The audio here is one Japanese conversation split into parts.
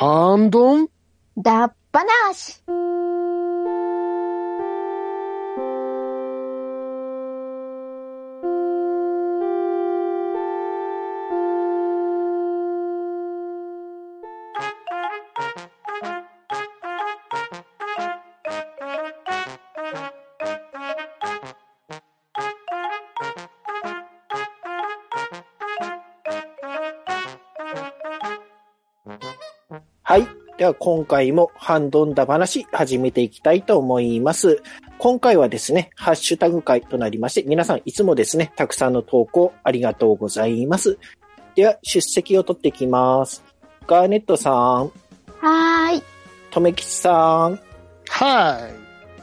ハンドン？だっぱなし。では今回もハンドンダ話始めていきたいと思います。今回はですね、ハッシュタグ会となりまして、皆さんいつもですね、たくさんの投稿ありがとうございます。では出席を取っていきます。ガーネットさん、はーい。とめきちさん、は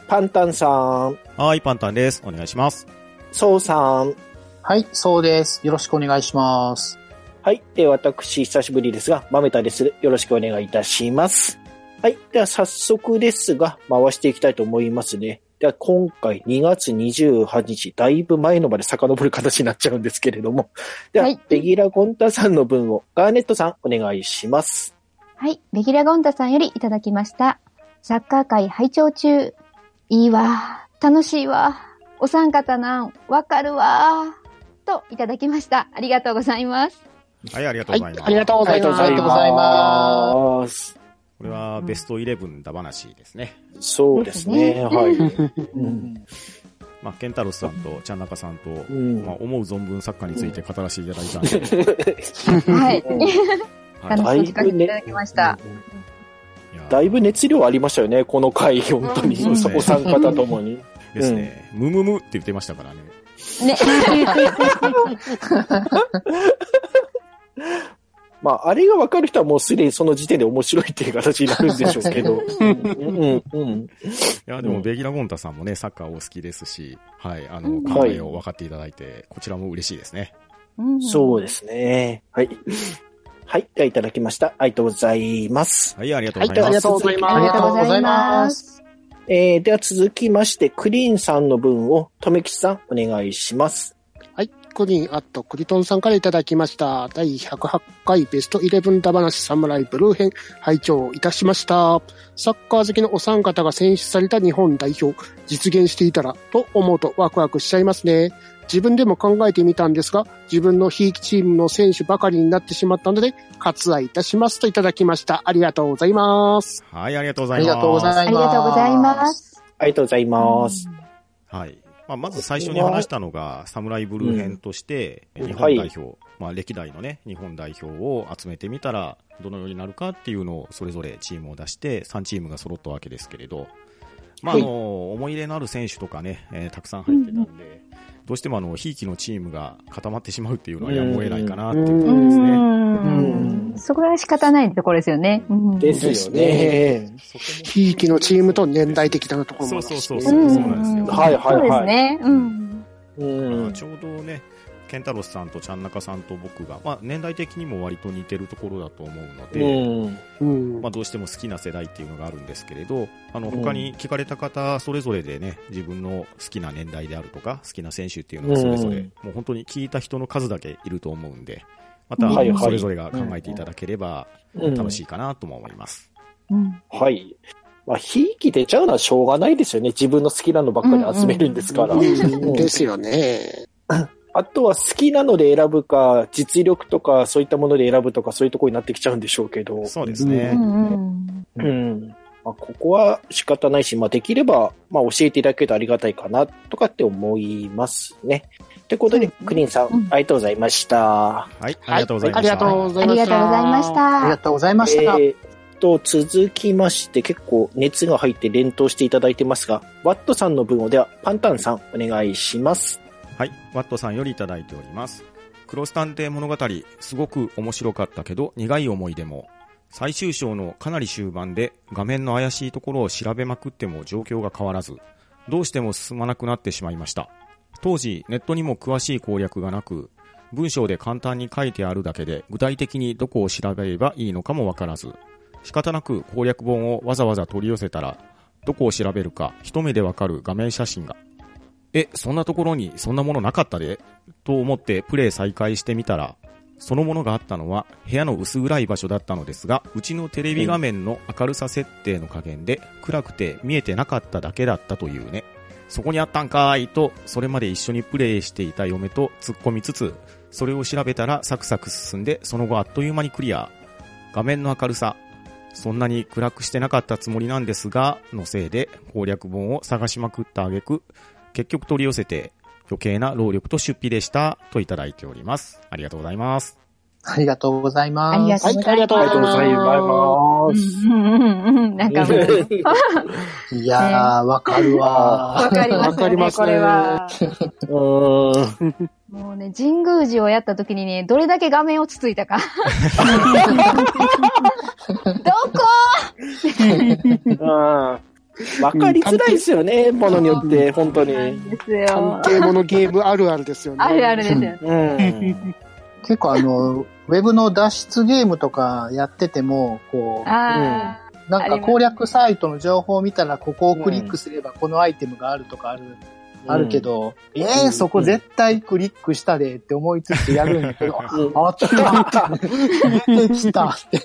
パンタンさん、はい、パンタンです。お願いします。ソウさん。はい、そうです。よろしくお願いします。はい。で、私、久しぶりですが、まめたです。よろしくお願いいたします。はい。では、早速ですが、回していきたいと思いますね。では、今回2月28日、だいぶ前のまで遡る形になっちゃうんですけれども。では、はいベギラ・ゴンタさんの分を、ガーネットさん、お願いします。はい。ベギラゴンタさんよりいただきました。サッカー界拝聴中。いいわ。楽しいわ。お三方なん、わかるわ。と、いただきました。ありがとうございます。はい、ありがとうございます。、ありがとうございます。ありがとうございます。す。これはベストイレブンだ話ですね。そうですね。はい。まあ、ケンタロスさんとちゃんなかさんと、うんまあ、思う存分サッカーについて語らせていただいたんで、はい。はい楽しくいただきました。だいぶ熱量ありましたよね、この回、本当に。うんお三方ともに。ですね、ムムムって言ってましたからね。ね。まあ、あれが分かる人はもうすでにその時点で面白いっていう形になるんでしょうけど。うん、うん、うん。いや、でうんも、ベギラ・ゴンタさんもね、サッカーお好きですし、はい、あの、うん考えを分かっていただいて、こちらも嬉しいですね。そうですね。はい。はい。では、いただきました。ありがとうございます。はい、ありがとうはい、ございます。ありがとうございます。ありがとうございます。えー、では続きまして、クリーンさんの分を、とめきちさん、お願いします。はい。クリーンアットクリトンさんからいただきました。第108回ベストイレブンダ話サムライブルー編拝聴いたしました。サッカー好きのお三方が選出された日本代表、実現していたらと思うとワクワクしちゃいますね。自分でも考えてみたんですが、自分のひいきチームの選手ばかりになってしまったので、割愛いたしますといただきました。ありがとうございます。はい、ありがとうござありいます。がとうございます。ありがとうございます。ありがとうございます。はい。まあ、まず最初に話したのが、サムライブルー編として、うん日本代表、まあ、歴代のね、日本代表を集めてみたら、どのようになるかっていうのを、それぞれチームを出して、3チームが揃ったわけですけれど、まあ、あの、思い入れのある選手とかね、えーたくさん入ってたんで、どうしてもあの、ひいきのチームが固まってしまうっていうのはやむを得ないかなっていうう感じですね。ん。そこは仕方ないところですよね。うんですよね。ひいきのチームと年代的なところもそうあるしそうそうそう、そうなんですよ。はいはいはいそうですね。うん。うん。ちょうどね、ケンタロスさんとちゃんなかさんと僕が、まあ、年代的にも割と似てるところだと思うので、うん。うんまあ、どうしても好きな世代っていうのがあるんですけれど、あの、うん他に聞かれた方、それぞれでね、自分の好きな年代であるとか、好きな選手っていうのがそれぞれ、うんもう本当に聞いた人の数だけいると思うんで、また、それぞれが考えていただければうん楽しいかなとも思います。うんはい。まあ、ひいき出ちゃうのはしょうがないですよね。自分の好きなのばっかり集めるんですから。うんですよね。あとは好きなので選ぶか、実力とかそういったもので選ぶとかそういうところになってきちゃうんでしょうけど。そうですね。うんうんうん。まあ、ここは仕方ないし、まあ、できれば、まあ、教えていただけるとありがたいかな、とかって思いますね。ということで、クリーンさん、うんありがとうございました。はい、ありがとうございました。ありがとうございました。ありがとうございましありたが。とうございました。えーっと、続きまして、結構熱が入って連投していただいてますが、ワットさんの分をでは、パンタンさん、お願いします。はい、ワットさんよりいただいております。クロス探偵物語、すごく面白かったけど、苦い思い出も。最終章のかなり終盤で画面の怪しいところを調べまくっても状況が変わらず、どうしても進まなくなってしまいました。当時、ネットにも詳しい攻略がなく、文章で簡単に書いてあるだけで具体的にどこを調べればいいのかもわからず、仕方なく攻略本をわざわざ取り寄せたら、どこを調べるか一目でわかる画面写真が。え、そんなところにそんなものなかったで？と思ってプレイ再開してみたら、そのものがあったのは部屋の薄暗い場所だったのですが、うちのテレビ画面の明るさ設定の加減で暗くて見えてなかっただけだったというね。そこにあったんかーい？と、それまで一緒にプレイしていた嫁と突っ込みつつ、それを調べたらサクサク進んで、その後あっという間にクリア。画面の明るさ、そんなに暗くしてなかったつもりなんですが、のせいで攻略本を探しまくった挙句、結局取り寄せて余計な労力と出費でしたといただいております。ありがとうございます。ありがとうございます。ありがとうございます。はいありがとうございます。うんうんうんうん。なんか、いやー、わかるわわかりますわかりますねこれは。もうね、神宮寺をやった時にね、どれだけ画面落ち着いたか。どこ？うん わかりづらいですよね、ものによって、本当に。です探よ。偵ものゲームあるあるですよね。あるあるですよね。うん。結構あの、ウェブの脱出ゲームとかやってても、こう、あなんか攻略サイトの情報を見たら、ここをクリックすればこのアイテムがあるとかある、あるけど、ええー、そこ絶対クリックしたでって思いつつやるんだけど、あった出てきたって、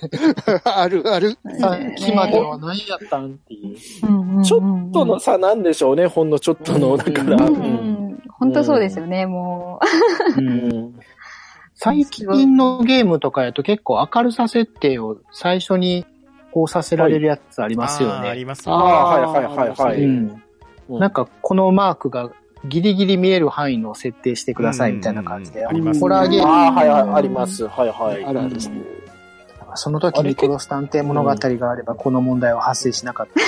あ るある。あ。さっきまでは何やったんっていう。ちょっとの差なんでしょうね、ほんのちょっとの、だから。うんううんん。本当そうですよね、もうん最近のゲームとかやと結構明るさ設定を最初にこうさせられるやつありますよあーあね。りますね。ああ、はいはいはいはい。うんなんかこのマークがギリギリ見える範囲の設定してくださいみたいな感じで、ありますねホラーゲームああ、はいはい、あります。はいはい。あるあるですね。その時にクロス探偵物語があればこの問題は発生しなかった。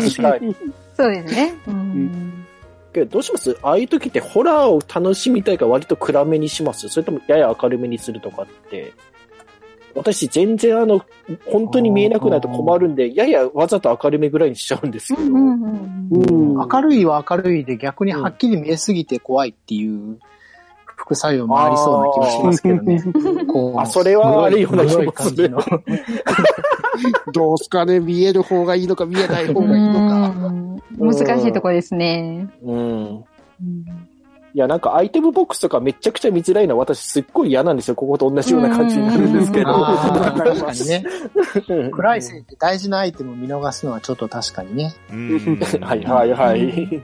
確かに。う。そうですね。うん。けど、どうします？ああいう時ってホラーを楽しみたいから割と暗めにします？それともやや明るめにするとかって？私全然あの、本当に見えなくなると困るんで、ややわざと明るめぐらいにしちゃうんですけど。うんうんうんうん明るいは明るいで逆にはっきり見えすぎて怖いっていう副作用もありそうな気がしますけどね。こうあそれはあるような気もする黒い感じの どうすかね見える方がいいのか見えない方がいいのか。うん難しいとこですね。うん。いや、なんかアイテムボックスとかめちゃくちゃ見づらいのは私すっごい嫌なんですよ。ここと同じような感じになるんですけど。確かにね。うん暗いせいで大事なアイテムを見逃すのはちょっと確かにね。うんはいはいはい。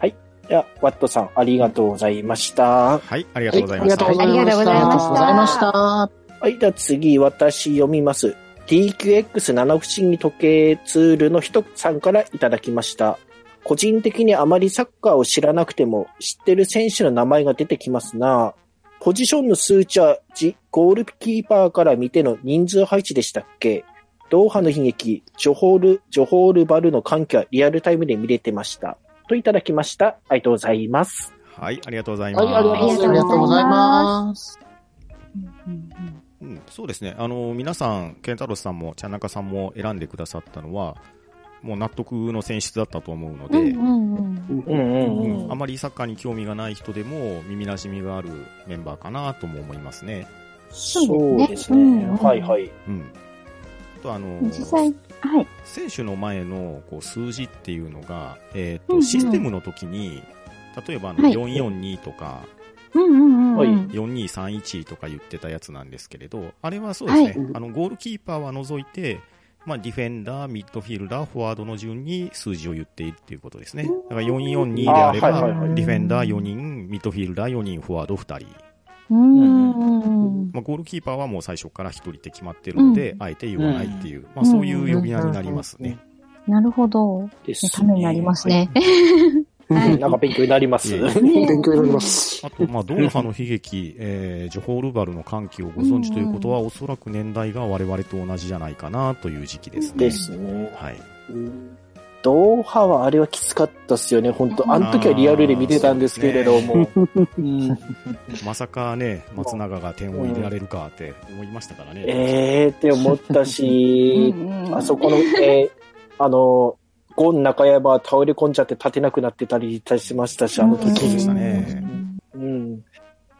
はい。では、ワットさん、ありがとうございました。はい、ありがとうございました。はいありがとうございましたありがとうございました。はい、では次、私読みます。TQX 七不思議時計ツールの人さんからいただきました。個人的にあまりサッカーを知らなくても知ってる選手の名前が出てきますな。ポジションの数値はジゴールキーパーから見ての人数配置でしたっけ？ドーハの悲劇、ジョホール、ジョホールバルの歓喜はリアルタイムで見れてました。といただきました。ありがとうございます。はい、ありがとうございます。はいありがとうございますうん、そうですね。あの、皆さん、ケンタロスさんも、茶中さんも選んでくださったのは、もう納得の選出だったと思うので、うんうんうんうんうんうんあまりサッカーに興味がない人でも耳馴染みがあるメンバーかなとも思いますね。そうですうんね。うんはいはい。うん。あとあの、実際、はい。選手の前のこう数字っていうのが、えっ、と、うんうんシステムの時に、例えばあのはい442とか、うんうんうんはいうん。4231とか言ってたやつなんですけれど、あれはそうですね、はいあの、ゴールキーパーは除いて、まあ、ディフェンダー、ミッドフィルダー、フォワードの順に数字を言っているっていうことですね。だから442であれば、あはいはいはい。ディフェンダー4人、ミッドフィルダー4人、フォワード2人。うん。うんうんまあ、ゴールキーパーはもう最初から1人って決まってるので、うあえて言わないっていう、まあ、そういう呼び名になりますね。なるほど。ですためになりますね。はい なんか勉強になります。勉強になります。あと、まあ、ドーハの悲劇、えージョホールバルの歓喜をご存知ということは、おそらく年代が我々と同じじゃないかなという時期ですね。ですね。はい。ドーハはあれはきつかったっすよね、本当あの時はリアルで見てたんですけれども。うん まさかね、松永が点を入れられるかって思いましたからね。えーって思ったし、あそこの、えーあの、ゴン中山は倒れ込んじゃって立てなくなってたりしましたし、あのそうで時。したね。うん。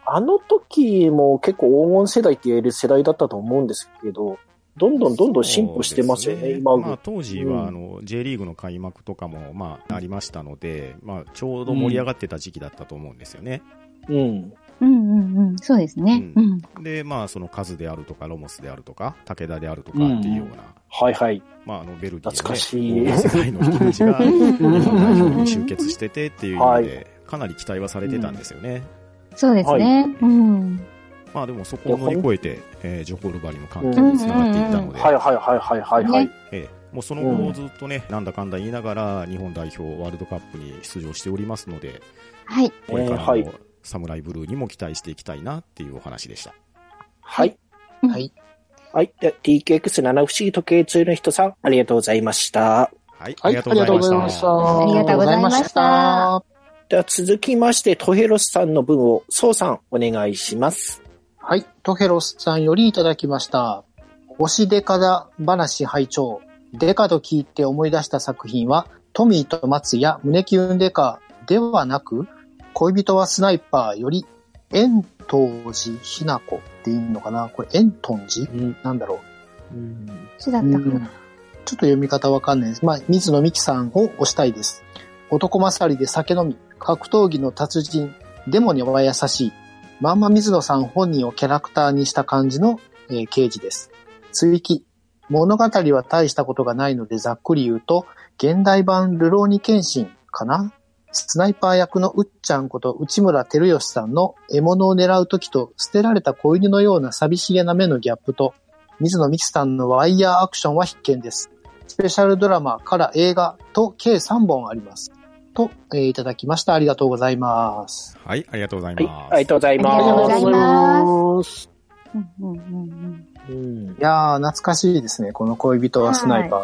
あの時も結構黄金世代って言える世代だったと思うんですけど、どんどんどんどん進歩してますよね、そうです今。まあ、当時は、あの、J リーグの開幕とかも、まあ、ありましたので、まあ、ちょうど盛り上がってた時期だったと思うんですよね。うん。うんうんうん。そうですね。で、まあ、その数であるとか、ロモスであるとか、武田であるとかっていうような、はいはい。まあ、あの、ベルディ懐かしいのね、世界の引き主が、日 本代表に集結しててっていう意味で、かなり期待はされてたんですよね。そうですね。うん。まあ、でもそこを乗り越えて、えージョコールバリの関係につながっていったので、はいはいはいはいはいはい。ねええもうその後ずっとね、なんだかんだ言いながら、日本代表ワールドカップに出場しておりますので、はい。これからえーはいのサムライブルーにも期待していきたいなっていうお話でした。はい。はい。はい。で TKX7 不思議時計中の人さん、ありがとうございました。はい、はい、ありがとうございました。ありがとうございました。では続きまして、トヘロスさんの分を、ソウさん、お願いします。はい。トヘロスさんよりいただきました。推しデカダ話拝聴デカと聞いて思い出した作品は、トミーと松や胸キュンデカではなく、恋人はスナイパーより、円東寺ひな子っていいのかな？これ、円東寺？うん。なんだろそうだっう。たかな？うんちょっと読み方わかんないです。まあ、水野美紀さんを推したいです。男勝りで酒飲み、格闘技の達人、でも根は優しい。まんま水野さん本人をキャラクターにした感じの、えー刑事です。追記。物語は大したことがないのでざっくり言うと、現代版ルローニケンシンかな？スナイパー役のうっちゃんこと内村照義さんの獲物を狙う時と捨てられた子犬のような寂しげな目のギャップと、水野美紀さんのワイヤーアクションは必見です。スペシャルドラマから映画と計3本あります。と、えーいただきました。ありがとうございます。はい、ありがとうございはい。ます。ありがとうございありがとうございまますす。うんうんうんす。うんいやー、懐かしいですね。この恋人はスナイパ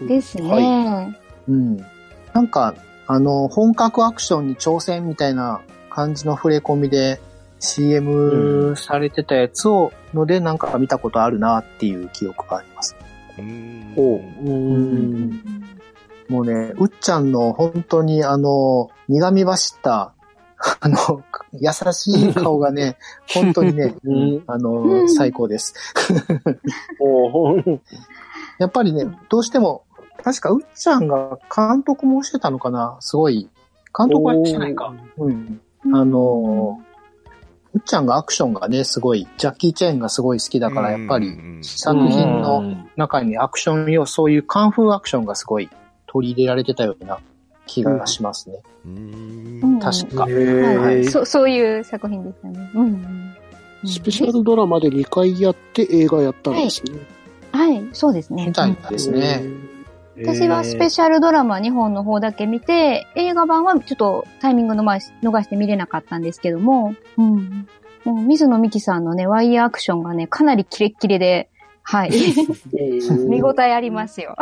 ー。うん。ですはね。うん。なんか、あの、本格アクションに挑戦みたいな感じの触れ込みで CM されてたやつを、のでなんか見たことあるなっていう記憶があります。うーんおう。んんもうね、うっちゃんの本当にあの、苦み走った、あの、優しい顔がね、本当にね、うんあうの、ん最高です。やっぱりね、どうしても、確かうっちゃんが監督もしてたのかな？すごい。監督はしてないか。うん。あの、うっちゃんがアクションがね、すごい、ジャッキー・チェーンがすごい好きだから、やっぱりうんうん作品の中にアクション要、そういうカンフーアクションがすごい取り入れられてたような気がしますね。うーんうん確か。はいそう、そういう作品でしたね。うんうん。スペシャルドラマで2回やって映画やったんですね。はい、そうですね。みたいですね。私はスペシャルドラマ2本の方だけ見て、映画版はちょっとタイミングの前逃して見れなかったんですけども、うん。もう水野美紀さんのね、ワイヤーアクションがね、かなりキレッキレで、はい。見応えありますよ。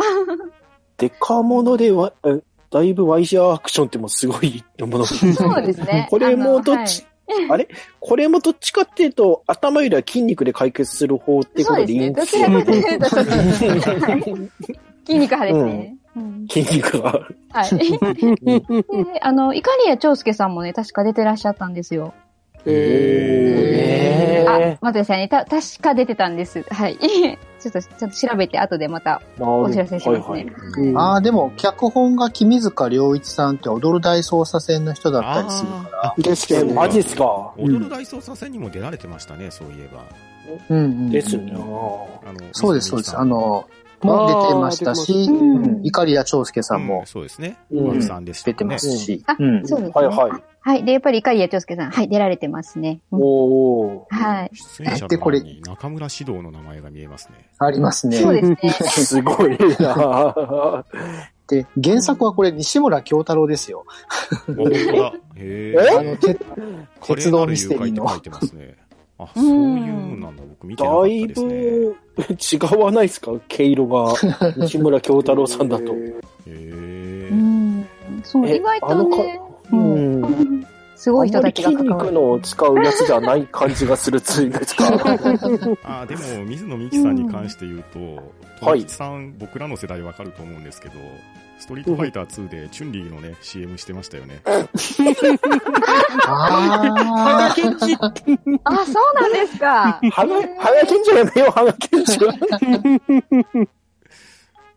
デカモノでわ、えだいぶワイヤーアクションってもうすごいもの。そうですね。これもどっち、あれ？これもどっちかっていうと、頭よりは筋肉で解決する方ってことでいいんですよそうですね。どちらかというと、はい筋肉派ですね。うん筋肉が。はい。であの、イカリア長介さんもね、確か出てらっしゃったんですよ。えへーあ、待ってくださいね。た、確か出てたんです。はい。ちょっと、ちょっと調べて後でまたお知らせしますね。はいはいうんああ、でも、脚本が君塚良一さんって踊る大捜査線の人だったりするから。ー、ですけえ、どね。マジっすか？踊る大捜査線にも出られてましたね、そういえば。うんうん。ですね。あのそうです、そうです。あの、も出てましたし、あー出てますうんイカリア長介さんうもそうですね。うんワルさんでしたね出てますし。あ、うんそうですね。はいはい。はい。で、やっぱりイカリア長介さん、はい、出られてますね。うんおー。はい。出演者の前に中村獅童の名前が見えますね。ありますね。そうですね。すごいなで、原作はこれ西村京太郎ですよ。あ、本当だ。へえあの、て鉄道ミステリーの書いてますね。あ、そういうのなんだ。僕見てなかっただいですね。ぶ違わないですか？毛色が。西村京太郎さんだと。へうえ。ん。そう、え意外あのかとね、ううんん。すごい人たちが関わる。肉のを使うやつじゃない感じがするついですか。あ、でも、水野美紀さんに関して言うと、はいト吉さん、僕らの世代わかると思うんですけど、ストリートファイター2でチュンリーのね、CM してましたよね。あーあ、そうなんですか。花、花賢治やめよう、花賢治は。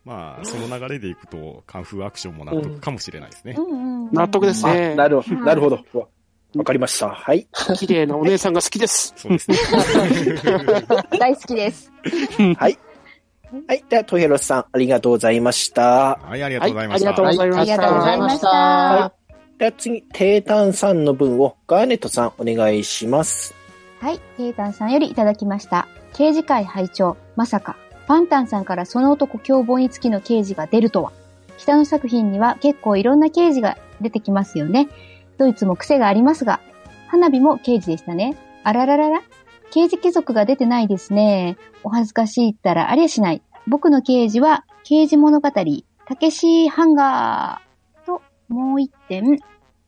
まあ、その流れでいくと、カンフーアクションも納得かもしれないですね。うんうん。納得ですね。なるほど、なるほど。うわわかりました。はい。綺麗なお姉さんが好きです。そうですね。大好きです。はい。はい。では、トヘロスさん、ありがとうございました。はい、ありがはい、とうございました。ありがとうございました。ありがとうございましたはでは次、テータンさんの分をガーネットさんお願いします。はい、テータンさんよりいただきました。刑事会拝聴まさか、パンタンさんからその男凶暴につきの刑事が出るとは。北の作品には結構いろんな刑事が出てきますよね。ドイツも癖がありますが、花火も刑事でしたね。あらららら刑事貴族が出てないですね。お恥ずかしいったらありゃしない。僕の刑事は、刑事物語、たけしハンガーと、もう一点、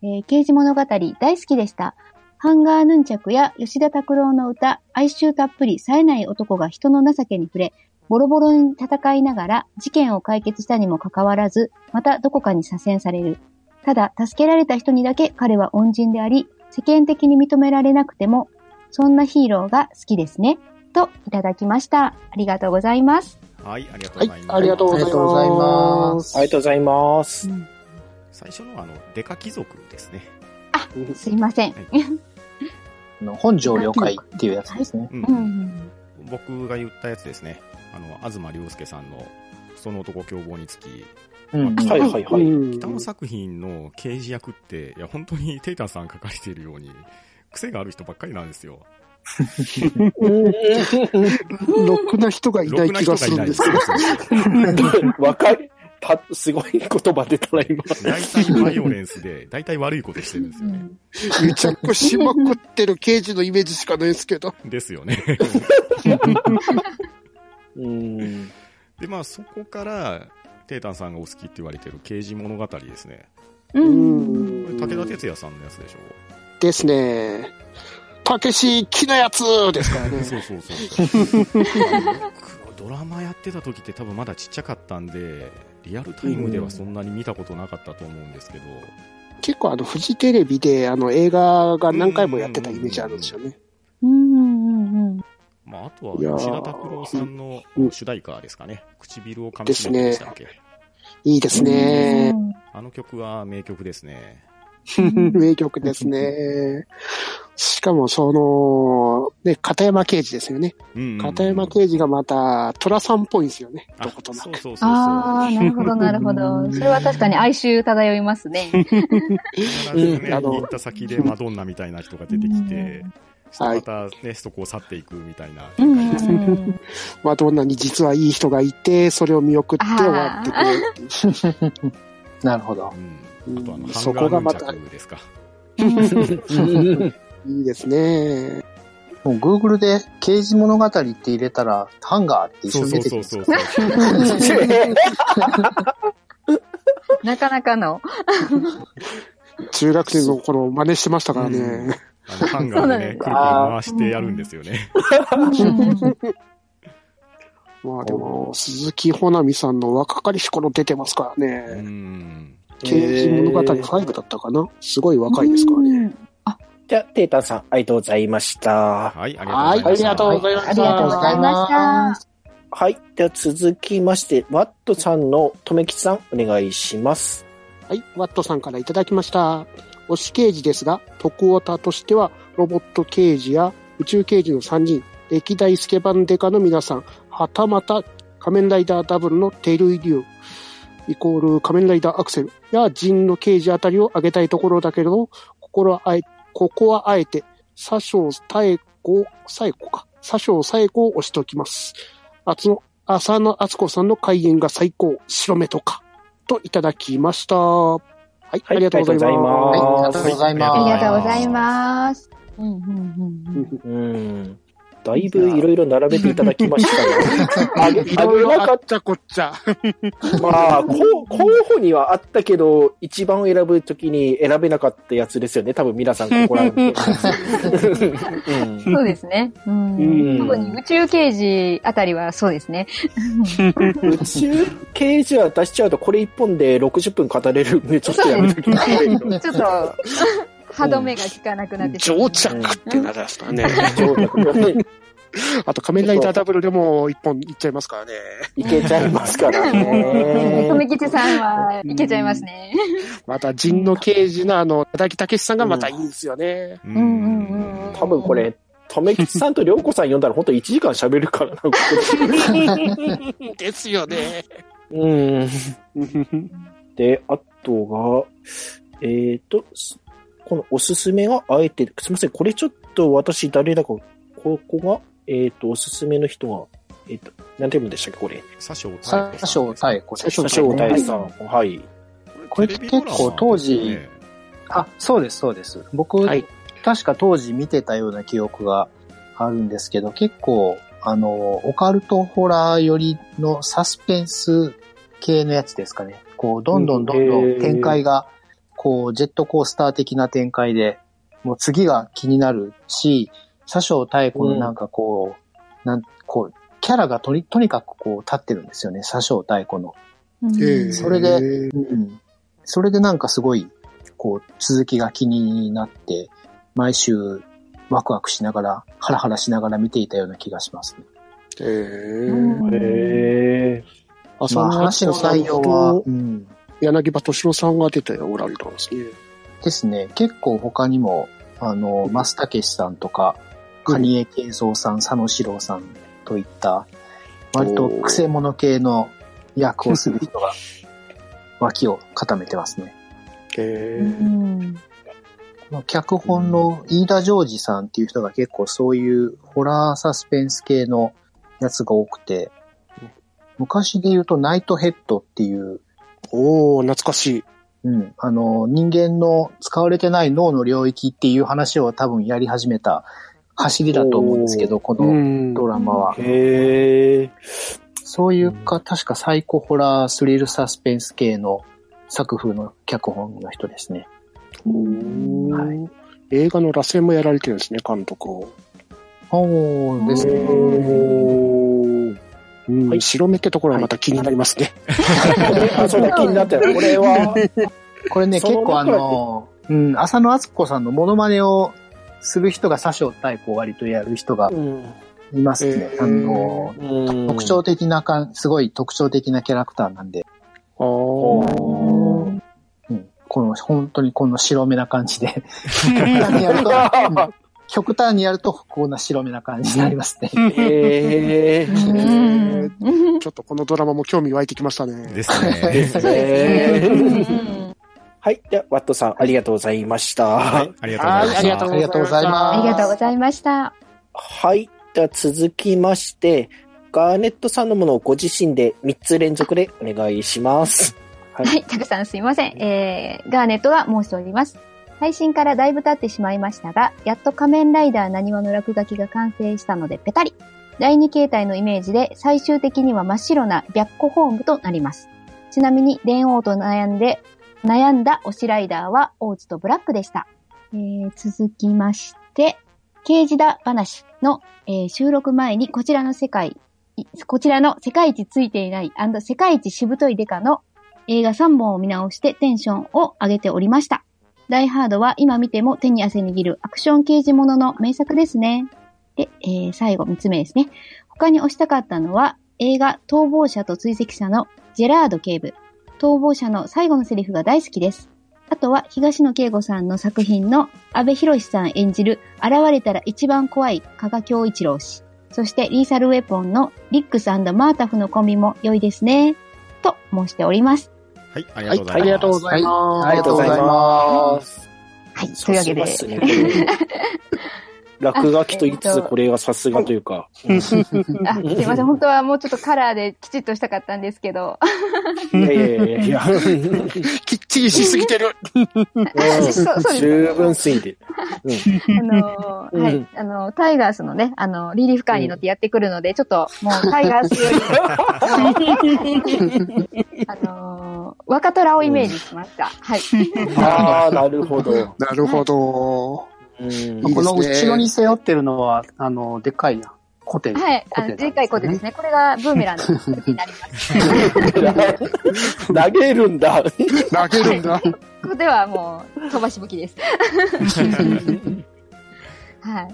えー刑事物語大好きでした。ハンガーヌンチャクや吉田拓郎の歌、哀愁たっぷり冴えない男が人の情けに触れ、ボロボロに戦いながら事件を解決したにもかかわらず、またどこかに左遷される。ただ、助けられた人にだけ彼は恩人であり、世間的に認められなくても、そんなヒーローが好きですね。と、いただきました。ありがとうございます。はい、ありがとうはいございます。、ありがとうございありがとうございま。ますありがとうございます。最初のあの、デカ貴族ですね。すいません。あの本庄了解っていうやつですね。うんうん。僕が言ったやつですね。あの、東良介さんの、その男凶暴につき、うん。はいはいはい。うん北野作品の刑事役って、いや、本当にテイタンさん書かれているように、癖がある人ばっかりなんですよ。ろくな人がいない気がするんですけど。わかる。た、すごい言葉出たら今。大体バイオレンスで、大体悪いことしてるんですよね。めちゃくしまくってる刑事のイメージしかないですけど。ですよね。うん。で、まあ、そこから、テイタンさんがお好きって言われてる刑事物語ですね。う。うんんこれ武田鉄矢さんのやつでしょですね。たけし、木のやつですからね。そうそうそうそう。僕ドラマやってた時って多分まだちっちゃかったんで、リアルタイムではそんなに見たことなかったと思うんですけど、結構あの、フジテレビであの、映画が何回もやってたイメージあるんですよね。うんうんうんうん。まあ、あとは吉田拓郎さんのうん主題歌ですかね。唇を噛み締めてでしたっけ、いいですね。あの曲は名曲ですね。名曲ですね。しかもその、ね、片山刑事ですよね。うんうんうん片山刑事がまた、虎さんっぽいんですよね。あどことなく。そうそうそうそう。ああ、なるほど、なるほど。それは確かに哀愁漂いますね。必ずね、うんあの行った先でマドンナみたいな人が出てきて、はいまたね、そこを去っていくみたいなマドンナに実はいい人がいて、それを見送って終わってくれるっていう。なるほど。うん。あとあの、ハそこがまたですか。いいですね。もう Google で刑事物語って入れたら、ハンガーって一緒そうに出そうてきますそうそう。なかなかの。中学生の頃真似してましたからね。あの、ハンガーでね、くるくる回してやるんですよね。まあでも、鈴木ほなみさんの若かりし頃出てますからうね。ん。刑事物語5だったかな？すごい若いですからね。じゃあ、テータンさん、ありがとうございました。はい、ありがとうございました。ありがとうございました。はい。では続きまして、ワットさんのとめきちさん、お願いします。はい、ワットさんからいただきました。推し刑事ですが、徳オタとしては、ロボット刑事や宇宙刑事の3人、歴代スケバンデカの皆さん、はたまた仮面ライダーダブルのテルイリュウ、イコール仮面ライダーアクセルやジンの刑事あたりを挙げたいところだけれど、心はあえ、ここはあえて、佐生妙子、最後か、佐生最後を押しておきます。あつの、浅野敦子さんの開演が最高、白目とか、といただきました。はい、はいありがとうございあります。がとうございますはい、ありがとうございます。ありがとうございます。うんうんうんうんうん。だいぶいろいろ並べていただきました が、あげ、いあろいろあげなかっったこっちゃ。まあ、こう候補にはあったけど、一番選ぶときに選べなかったやつですよね。多分皆さんここら辺。う んそうですね。うんうん特に宇宙刑事あたりはそうですね。宇宙刑事は出しちゃうと、これ一本で60分語れるんで、ちょっとやめときますけど。ちょっと、歯止めが効かなくなってしまう上着ってなりましたね。あと仮面ライダーダブルでも一本いっちゃいますからね。いけちゃいますからね。富吉さんはいけちゃいますね。また、陣の刑事のあの、田木武さんがまたいいんですよね。ううんうんうんうん。多分こ。れ、とめきちさんとりょうこさん呼んだら本当1時間喋るからな。こですよね。れうん。で、あとが、えっ、と、すこのおすすめがあえて、すみません、これちょっと私誰だか、ここが、えっ、と、おすすめの人が、えっ、と、何て読むんでしたっけ、これ。佐生佐太子さん生太子。佐生大さん。はい。これ結構当時、あ、そうです、そうです。僕、はい確か当時見てたような記憶があるんですけど、結構、あの、オカルトホラー寄りのサスペンス系のやつですかね。こう、どんどんどんどん展開が、こう、ジェットコースター的な展開で、もう次が気になるし、佐生太子のなんかこう、なん、こう、キャラがとに、とにかくこう立ってるんですよね、佐生太子の。それでうん。それでなんかすごい、こう、続きが気になって、毎週ワクワクしながら、ハラハラしながら見ていたような気がしますね。えうんえへあまあ話の内容は、うん。柳葉敏郎さんが出ておられたんですね。ですね。結構他にも、あの、増武さんとか、蟹江慶三さん、佐野史郎さんといった、割と癖者系の役をする人が、脇を固めてますね。えうえんこの脚本の飯田ジョージさんっていう人が結構そういうホラーサスペンス系のやつが多くて、昔で言うとナイトヘッドっていう、おー、懐かしい。うん、あの、人間の使われてない脳の領域っていう話を多分やり始めた走りだと思うんですけど、このんドラマは。ーへえ。そういうか、確かサイコホラースリルサスペンス系の作風の脚本の人ですね。はい映画の螺旋もやられてるんですね、監督を。そうですね。うん。はい。白目ってところがまた気になりますね。あ、それ気になってる。これは、これね、結構あの、うん、浅野敦子さんのモノマネをする人が佐生太鼓を割とやる人がうん。いますね。えー。あの、うん。特徴的なかん、すごい特徴的なキャラクターなんで、あん、この、本当にこの白目な感じで、極端にやると、うん極端にやると、こんな白目な感じになりますね。へえ。うんちょっとこのドラマも興味湧いてきましたね。ですね。はい。では、ワットさん、ありがとうございました。はい、ありがとうございました。はいありがとうありがとうございますありがとうございました。はい。では続きまして、ガーネットさんのものをご自身で3つ連続でお願いします。はい。はい、たくさんすいません。えー、ガーネットが申しております。配信からだいぶ経ってしまいましたが、やっと仮面ライダー何話の落書きが完成したのでペタリ。第2形態のイメージで最終的には真っ白な白虎ホームとなります。ちなみに、電王と悩んで、悩んだ推しライダーはオーツとブラックでした。えー、続きまして、刑事だ話の、えー収録前にこちらの世界、こちらの世界一ついていない世界一しぶといデカの映画3本を見直してテンションを上げておりました。ダイハードは今見ても手に汗握るアクション刑事ものの名作ですね。で、えー最後3つ目ですね。他に推したかったのは映画逃亡者と追跡者のジェラード警部。逃亡者の最後のセリフが大好きです。あとは東野圭吾さんの作品の安部寛さん演じる現れたら一番怖い加賀京一郎氏。そしてリーサルウェポンのリックスマータフのコンビも良いですね。と申しております。はい、ありはい、がとうございます。ありがとうございます。ありがとうございます。はい。というわけで。落書きと言いつつ、これがさすがというか。あ、すいません。本当はもうちょっとカラーできちっとしたかったんですけど。いやいやいやいや。きっちりしすぎてる。十分すぎて。あのーはい。あの、タイガースのね、あの、リリーフカーに乗ってやってくるので、ちょっともうタイガースより、あのー、若虎をイメージしました。はい。ああ、なるほど。なるほど。うんこの後ろに背負ってるのは、あの、でっかいな、コテ。はい。あの、コテでっかいコテですね。これがブーメランの コテになります。投げるんだ。投げるんだ。ここではもう、飛ばし武器です。はい。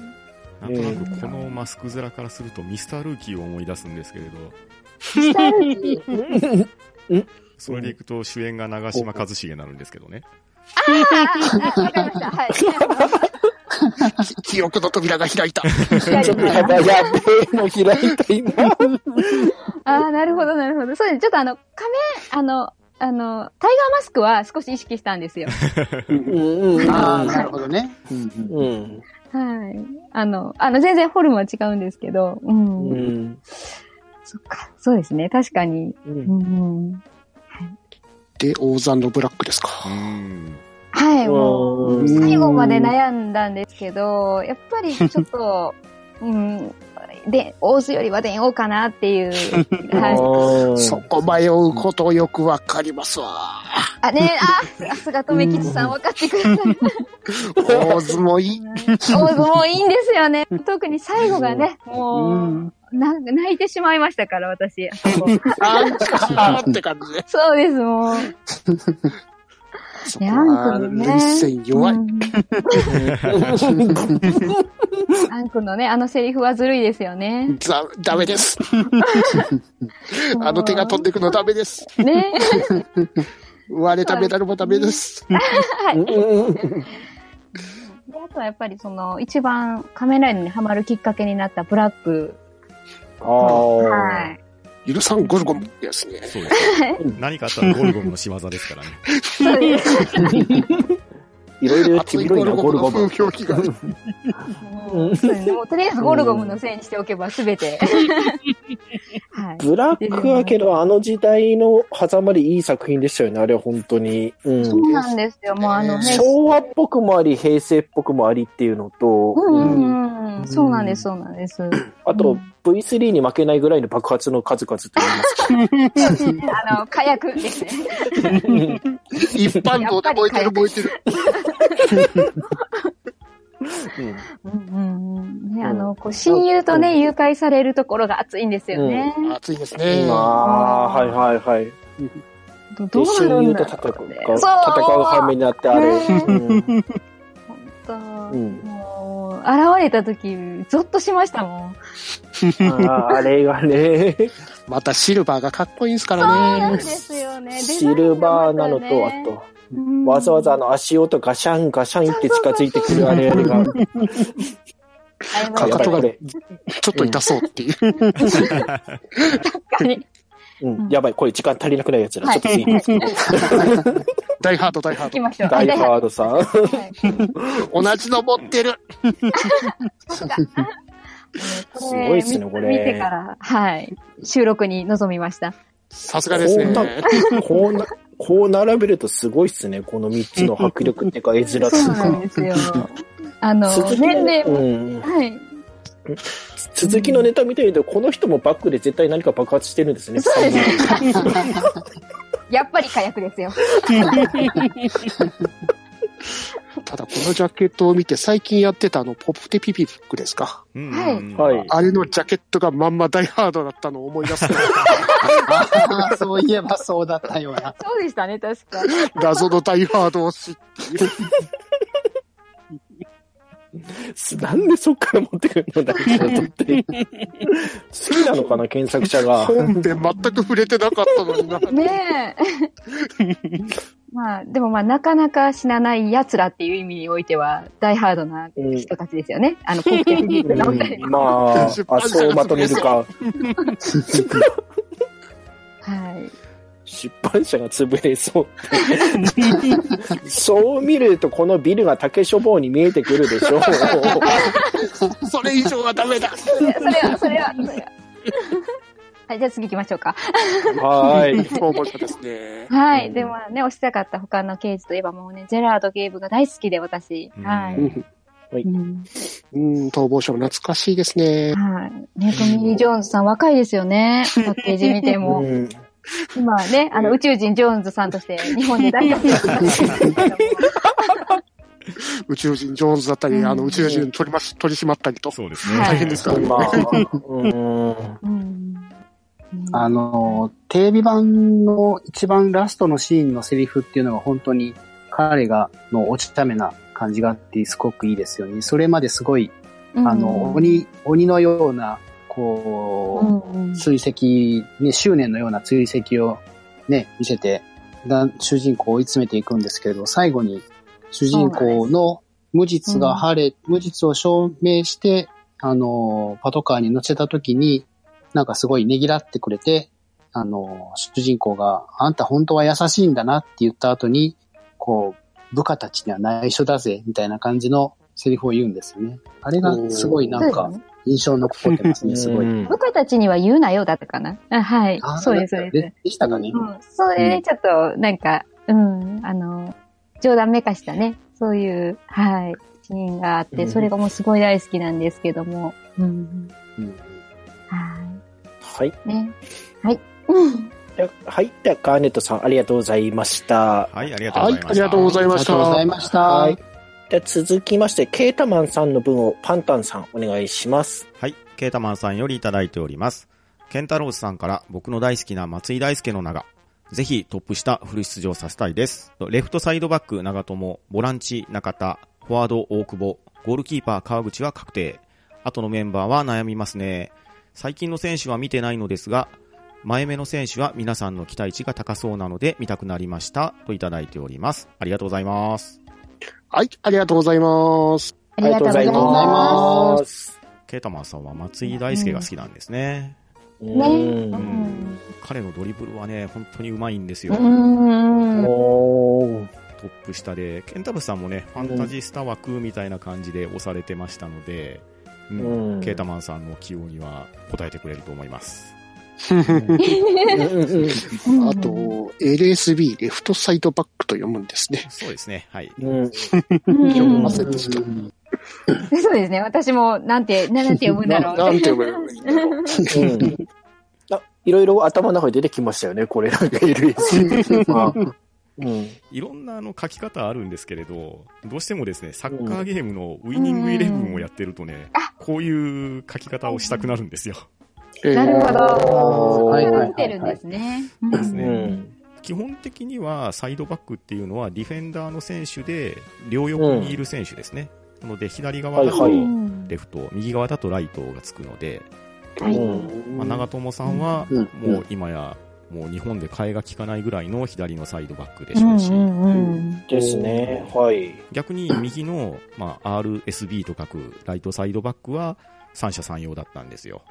なんとなくこのマスク面からするとミスタールーキーを思い出すんですけれど、ミスタールーキーそれでいくと主演が長嶋一茂になるんですけどね。あーあ、わかりました。はい。記憶の扉が開いた。ちょっとやばい、やべえの開いた今。ああ、なるほど、なるほど。そうです。ちょっとあの、仮面、あの、あの、タイガーマスクは少し意識したんですよ。うんうんああ、なるほどね。うんうんうん。はい。あの、あの、全然フォルムは違うんですけど、うん。うん。そっか。そうですね。確かに。ううんん。で、オーザンドブラックですか。うーん。はい、もう、うん最後まで悩んだんですけど、やっぱりちょっと、うん、で、大津よりは電王かなっていう。はあそこ迷うことよくわかりますわ。い。あ、ねあ、さすが留吉さん分かってください。大相撲いい。大津もいいんですよね。特に最後がね、もう、うんなんか泣いてしまいましたから、私。あそこなんかって感じで。そうです、もう。そこねアンは、クのね。涙腺弱い。うん アンクのね、あのセリフはずるいですよね。ざダメです。あの手が飛んでくのダメです。ね。割れたメダルもダメです。であとはやっぱりその、一番仮面ライダーにハマるきっかけになったブラック。ああ。はい。許さんゴルゴムですね。そうですね。何かあったらゴルゴムの仕業ですからね。そうです。いろいろ言って熱いみろよな、ゴルゴムのゴルゴム。風評被害。もうとりあえずゴルゴムのせいにしておけばすべて。はい。ブラックはけど、あの時代の狭間でいい作品でしたよね、あれは本当に。うん。そうなんですよ。もうあのね。昭和っぽくもあり、平成っぽくもありっていうのと、うんううんんうん。そうなんです、そうなんです。あと、V3 に負けないぐらいの爆発の数々って言います あの、火薬ですね。一般道で燃えてる燃えてる。うんうんうん。ね、あの、こう、親友とね、誘拐されるところが熱いんですよね。熱いですうん。ね。まあ、はいはいはい。どうで、親なるんだ友と戦う、ろうね戦うそう羽目になって、あれ。ねうん本当、うんもう、現れた時、ゾッとしましたもん。あーあれがね、またシルバーがかっこいいんですかそうなんらね。ですよね。シルバーなのと、あと、わざわざあの足音ガシャンガシャンって近づいてくるあれあれが、と、かかとがこれ、ちょっと痛そうっていう。確かに。うん、やばい、これ時間足りなくないやつだ。はいちょっと次行きます。ダイハード、ダイハー行きましょう。ダイはいハードさん。はいド。同じの持ってる。すすごいっすねこれ見てから、はい。収録に臨みました。さすがですねこん。な、こうな、こう並べるとすごいっすね。この3つの迫力っていうか、絵面っていうそうなんか。ですよ。あの、年齢も、うん、はい。続きのネタ見てみると、この人もバックで絶対何か爆発してるんですね。そうですね。やっぱり火薬ですよ。ただこのジャケットを見て最近やってたあの、ポプテピピックですか？うんはいはい。あれのジャケットがまんまダイハードだったのを思い出す。そういえばそうだったような。そうでしたね、確か。謎のダイハードを知って。なんでそっから持ってくるのダイハードって。好きなのかな、検索者が。本で全く触れてなかったのにな。ねえ。まあ、でもまあ、なかなか死なない奴らっていう意味においては、大ハードな人たちですよね。あの、ポッケビビーのお二人うんまあ、あ、そうまとめるか。はい。出版社が潰れそうって。そう見ると、このビルが竹書房に見えてくるでしょう。それ以上はダメだ。それは、それは、それは。はい、じゃあ次行きましょうか。はい。そう思ったですね。はい。でもね、押したかった他の刑事といえばもうね、ジェラード警部が大好きで、私。はうんい。うんうん、逃亡者も懐かしいですね。はい。ね、トミー・ジョーンズさん若いですよね。パッケージ見ても。うん今はね、あの、宇宙人ジョーンズさんとして日本で大活躍宇宙人ジョーンズだったり、うんあの、宇宙人取りまし、取り締まったりと。そうですね。はい大変ですからね。まあ、の、テレビ版の一番ラストのシーンのセリフっていうのが本当に彼がのおちためな感じがあってすごくいいですよね。それまですごいうんあの、鬼、鬼のような、こう、追跡、ね、執念のような追跡をね、見せて、だ主人公を追い詰めていくんですけれど、最後に主人公の無実が晴れ、無実を証明して、あの、パトカーに乗せた時に、なんかすごいねぎらってくれて、あの、主人公が、あんた本当は優しいんだなって言った後に、こう、部下たちには内緒だぜ、みたいな感じのセリフを言うんですよね。あれがすごいなんかね印象に残ってますね、すごい。うん部下たちには言うなよだったかな。あはいあ。そうです、そうです。ででしたかね。うん、それでちょっと、なんか、うん、あの、冗談めかしたね、そういう、はい、シーンがあって、うんそれがもうすごい大好きなんですけども、うん、うんははい。い、ね。はい。うんではい。では、ガーネットさん、ありがとうございました。はい、ありがとうはい、ございました。ありがとうございありましたがとうござい。ました。で続きまして、ケータマンさんの分をパンタンさん、お願いします。はい、ケータマンさんよりいただいております。ケンタロウスさんから僕の大好きな松井大輔の名が、ぜひトップ下フル出場させたいです。レフトサイドバック長友、ボランチ中田、フォワード大久保、ゴールキーパー川口は確定。後のメンバーは悩みますね。最近の選手は見てないのですが、前目の選手は皆さんの期待値が高そうなので見たくなりました。といただいております。ありがとうございます。はい、ありがとうございます。ありがとうございます。す。ケータマンさんは松井大輔が好きなんですね。ね。う。うんん。彼のドリブルはね、本当にうまいんですうよ。ん。おー。トップ下で、ケンタロウさんもね、ファンタジスタ枠みたいな感じで押されてましたので、うんうんケータマンさんの起用には応えてくれると思います。あと、LSB、レフトサイドバックと読むんですね。そうですね、はい。うん。うん読めませんでした。そうですね。私も、なんて、なんて読むんだろう。ななんて読めばいいんだろう。いろいろ頭の中に出てきましたよね、これ。なんか LS。まあうん。いろんなあの書き方あるんですけれど、どうしてもですね、サッカーゲームのウイニングイレブンをやってるとね、こういう書き方をしたくなるんですよ。えーなるほど。そこからはいはいはいはい見てるんですね。ですねうん。基本的にはサイドバックっていうのはディフェンダーの選手で両横にいる選手ですね。なので左側だとはいはいうんレフト、右側だとライトがつくので、はいうんまあ、長友さんはうんもう今やもう日本で替えが利かないぐらいの左のサイドバックでうしょうし、んうんうんですね。はい。逆に右の、まあ、RSB と書くライトサイドバックは三者三様だったんですよ。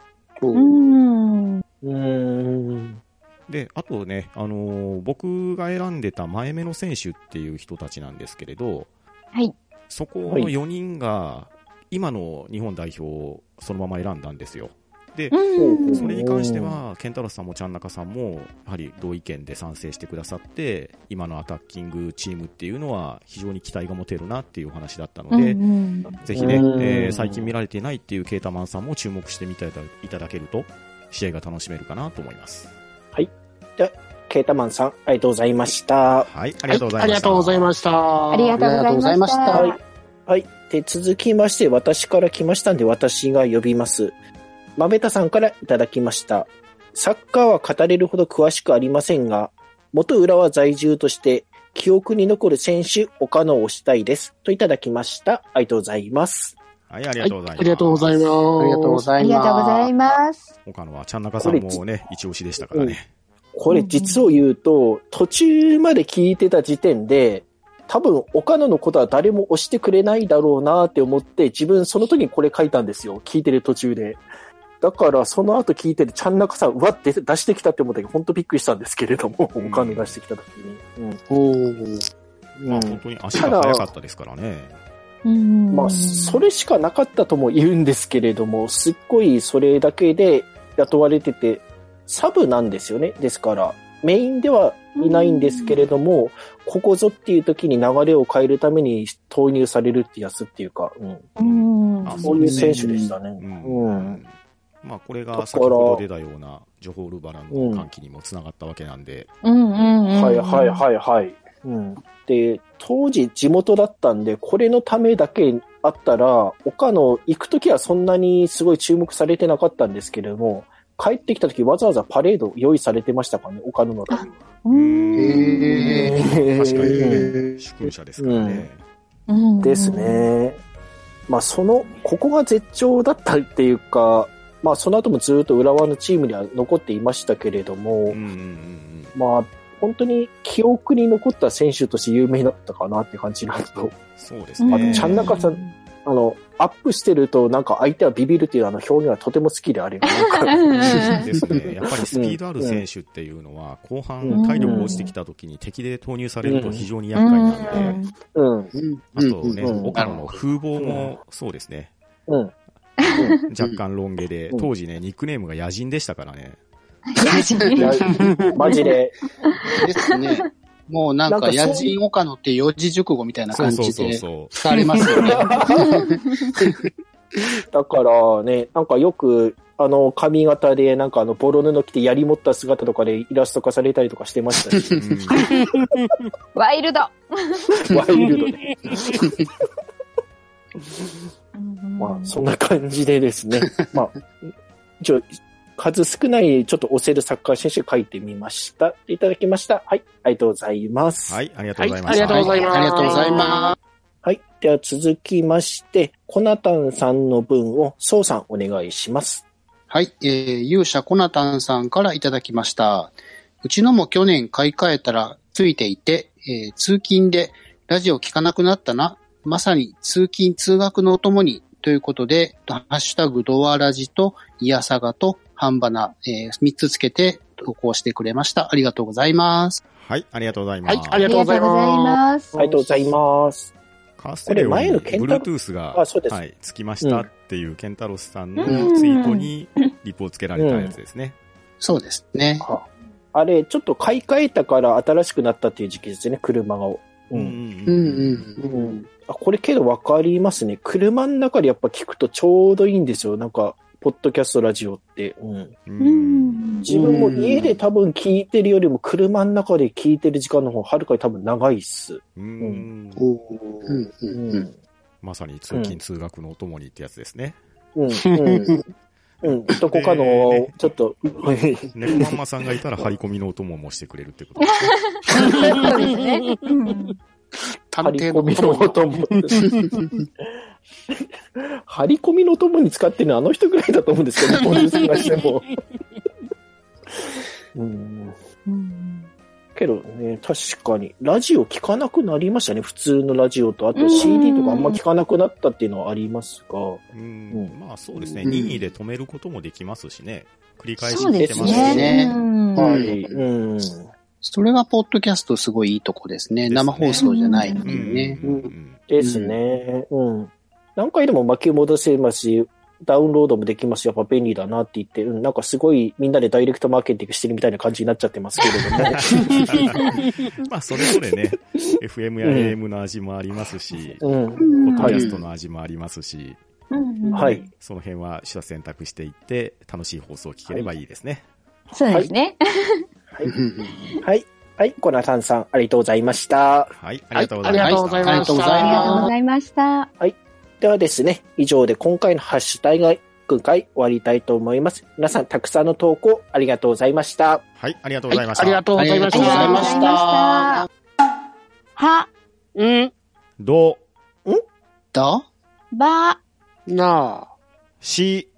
うん。うん。で、あとね、あのー僕が選んでた前目の選手っていう人たちなんですけれど、はい。そこの4人が今の日本代表をそのまま選んだんですよ。で、うんそれに関しては、ケンタロスさんもちゃんなかさんも、やはり同意見で賛成してくださって、今のアタッキングチームっていうのは非常に期待が持てるなっていうお話だったので、うんぜひね、うんえー最近見られていないっていうケータマンさんも注目してみていただけると、試合が楽しめるかなと思います。ケータマンさん、ありがとうございました。はい、ありがとうございました。ありがとうございました。ありがとうございました。はい。で、続きまして、私から来ましたんで、私が呼びます。まべたさんからいただきました。サッカーは語れるほど詳しくありませんが、元浦和在住として、記憶に残る選手、岡野を推したいです。といただきました。ありがとうございます。はい、ありはいがとうございます。ありがとうございます。ありがとうござありいます。がとうございます。岡野はちゃんなかさんもね、一押しでしたからね。これ実を言うと、途中まで聞いてた時点で、多分岡野のことは誰も押してくれないだろうなって思って、自分その時にこれ書いたんですよ。聞いてる途中で。だからその後聞いてて、ちゃんなかさん、うわって出してきたって思ったけど、本当びっくりしたんですけれども、うん岡野出してきた時に。うん。まあうん本当に足が速かったですからね。うんまあ、それしかなかったとも言うんですけれども、すっごいそれだけで雇われてて、サブなんですよね。ですから、メインではいないんですけれども、ここぞっていう時に流れを変えるために投入されるってやつっていうか、うん、うんあそういう選手でしたね。うんうんまあこれが先ほど出たようなジョホールバラの歓喜にもつながったわけなんで、うんうんうん。はいはいはいはい。うん、で、当時地元だったんで、これのためだけあったら、岡野行くときはそんなにすごい注目されてなかったんですけれども、帰ってきたときわざわざパレード用意されてましたからね、岡野のために。うんへ確かにへね、宿舎ですからね。うんです。ね。まあその、ここが絶頂だったっていうか、まあその後もずっと浦和のチームには残っていましたけれども、うんうんうんまあ本当に記憶に残った選手として有名だったかなって感じなんと、そうですあとね。ちゃん中さんあの、アップしてるとなんか相手はビビるっていうあの表現はとても好きであれば、なんか ですね。やっぱりスピードある選手っていうのは、後半体力落ちてきた時に敵で投入されると非常に厄介なんで、うん、うん。あとね、うん。岡野の風貌もそうですね。うん。若干ロン毛で、当時ね、ニックネームが野人でしたからね。いや マジで、ですね。もうなんか、野人岡野って四字熟語みたいな感そうそうじでそうそされますよね。だからね、なんかよく、あの、髪型で、なんかあの、ボロ布着て槍持った姿とかでイラスト化されたりとかしてましたし、ワイルド。ワイルドで。まあ、そんな感じでですね。まあ、一応、数少ないちょっと押せるサッカー選手書いてみました。いただきました。はい、ありがとうございます。はい、ありがとうございまはい。ありがとうございますありがとうございまはい。では続きまして、コナタンさんの分を、ソウさんお願いします。す。はい。えー、勇者コナタンさんからいただきました。うちのも去年買い替えたらついていて、えー通勤でラジオ聞かなくなったな。まさに通勤通学のお供にということで、ハッシュタグドアラジとイヤサガとハンバナ、え3つつけて投稿してくれました。ありがとうございます。はい、ありがとうございます。はいありがとうございますありがとうございます。カステレオこれ前にのケンタロ Bluetooth が、あそうですはい、つきましたっていうケンタロスさんのうんツイートにリポをつけられたやつですね。そうですね。ああれ、ちょっと買い替えたから新しくなったっていう時期ですね、車を。う。うんんうんうん。うん。あ、これけど分かりますね。車の中でやっぱ聞くとちょうどいいんですよ。なんか、ポッドキャストラジオって。うん。ううんん。自分も家で多分聞いてるよりも車の中で聞いてる時間の方がはるかに多分長いっす。うんうんううんうんん。まさに通勤通学のお供にってやつですね。うん。うん。うん。どこかの、ちょっと、猫マンマさんがいたら張り込みのお供もしてくれるってことですね。張り込みのお供。張り込みのお供に使ってるのはあの人ぐらいだと思うんですけど、日本人探しても。うん。うんけどね、確かに、ラジオ聞かなくなりましたね、普通のラジオと。あとうん CD とかあんま聞かなくなったっていうのはありますが。うんまあそうですね。うん任意で止めることもできますしね。繰り返し聞いてますすねしね。うんはい。うん。それがポッドキャストすごいいいとこですね。ですね生放送じゃないってうんいうね。うんうんですね。うん。何回でも巻き戻せますし、ダウンロードもできますし、やっぱ便利だなって言って、うん、なんかすごいみんなでダイレクトマーケティングしてるみたいな感じになっちゃってますけれども。まあそれぞれね、FM や AM の味もありますし、ポうん。うんッドキャストの味もありますし、うんはい。その辺は取捨選択していって、楽しい放送を聞ければいいですね。そうですね。はい。はい。コナタンさん、ありがとうございました。はい、ありがとうございました。はいありがとうございましたありがとうございではですね、以上で今回のハッシュタグ会終わりたいと思います。皆さん、たくさんの投稿ありがとうございました。はい、ありがとうございました。ありがとうございましありがとうございまた。したは、うん。ど、す。だば、なあ。し、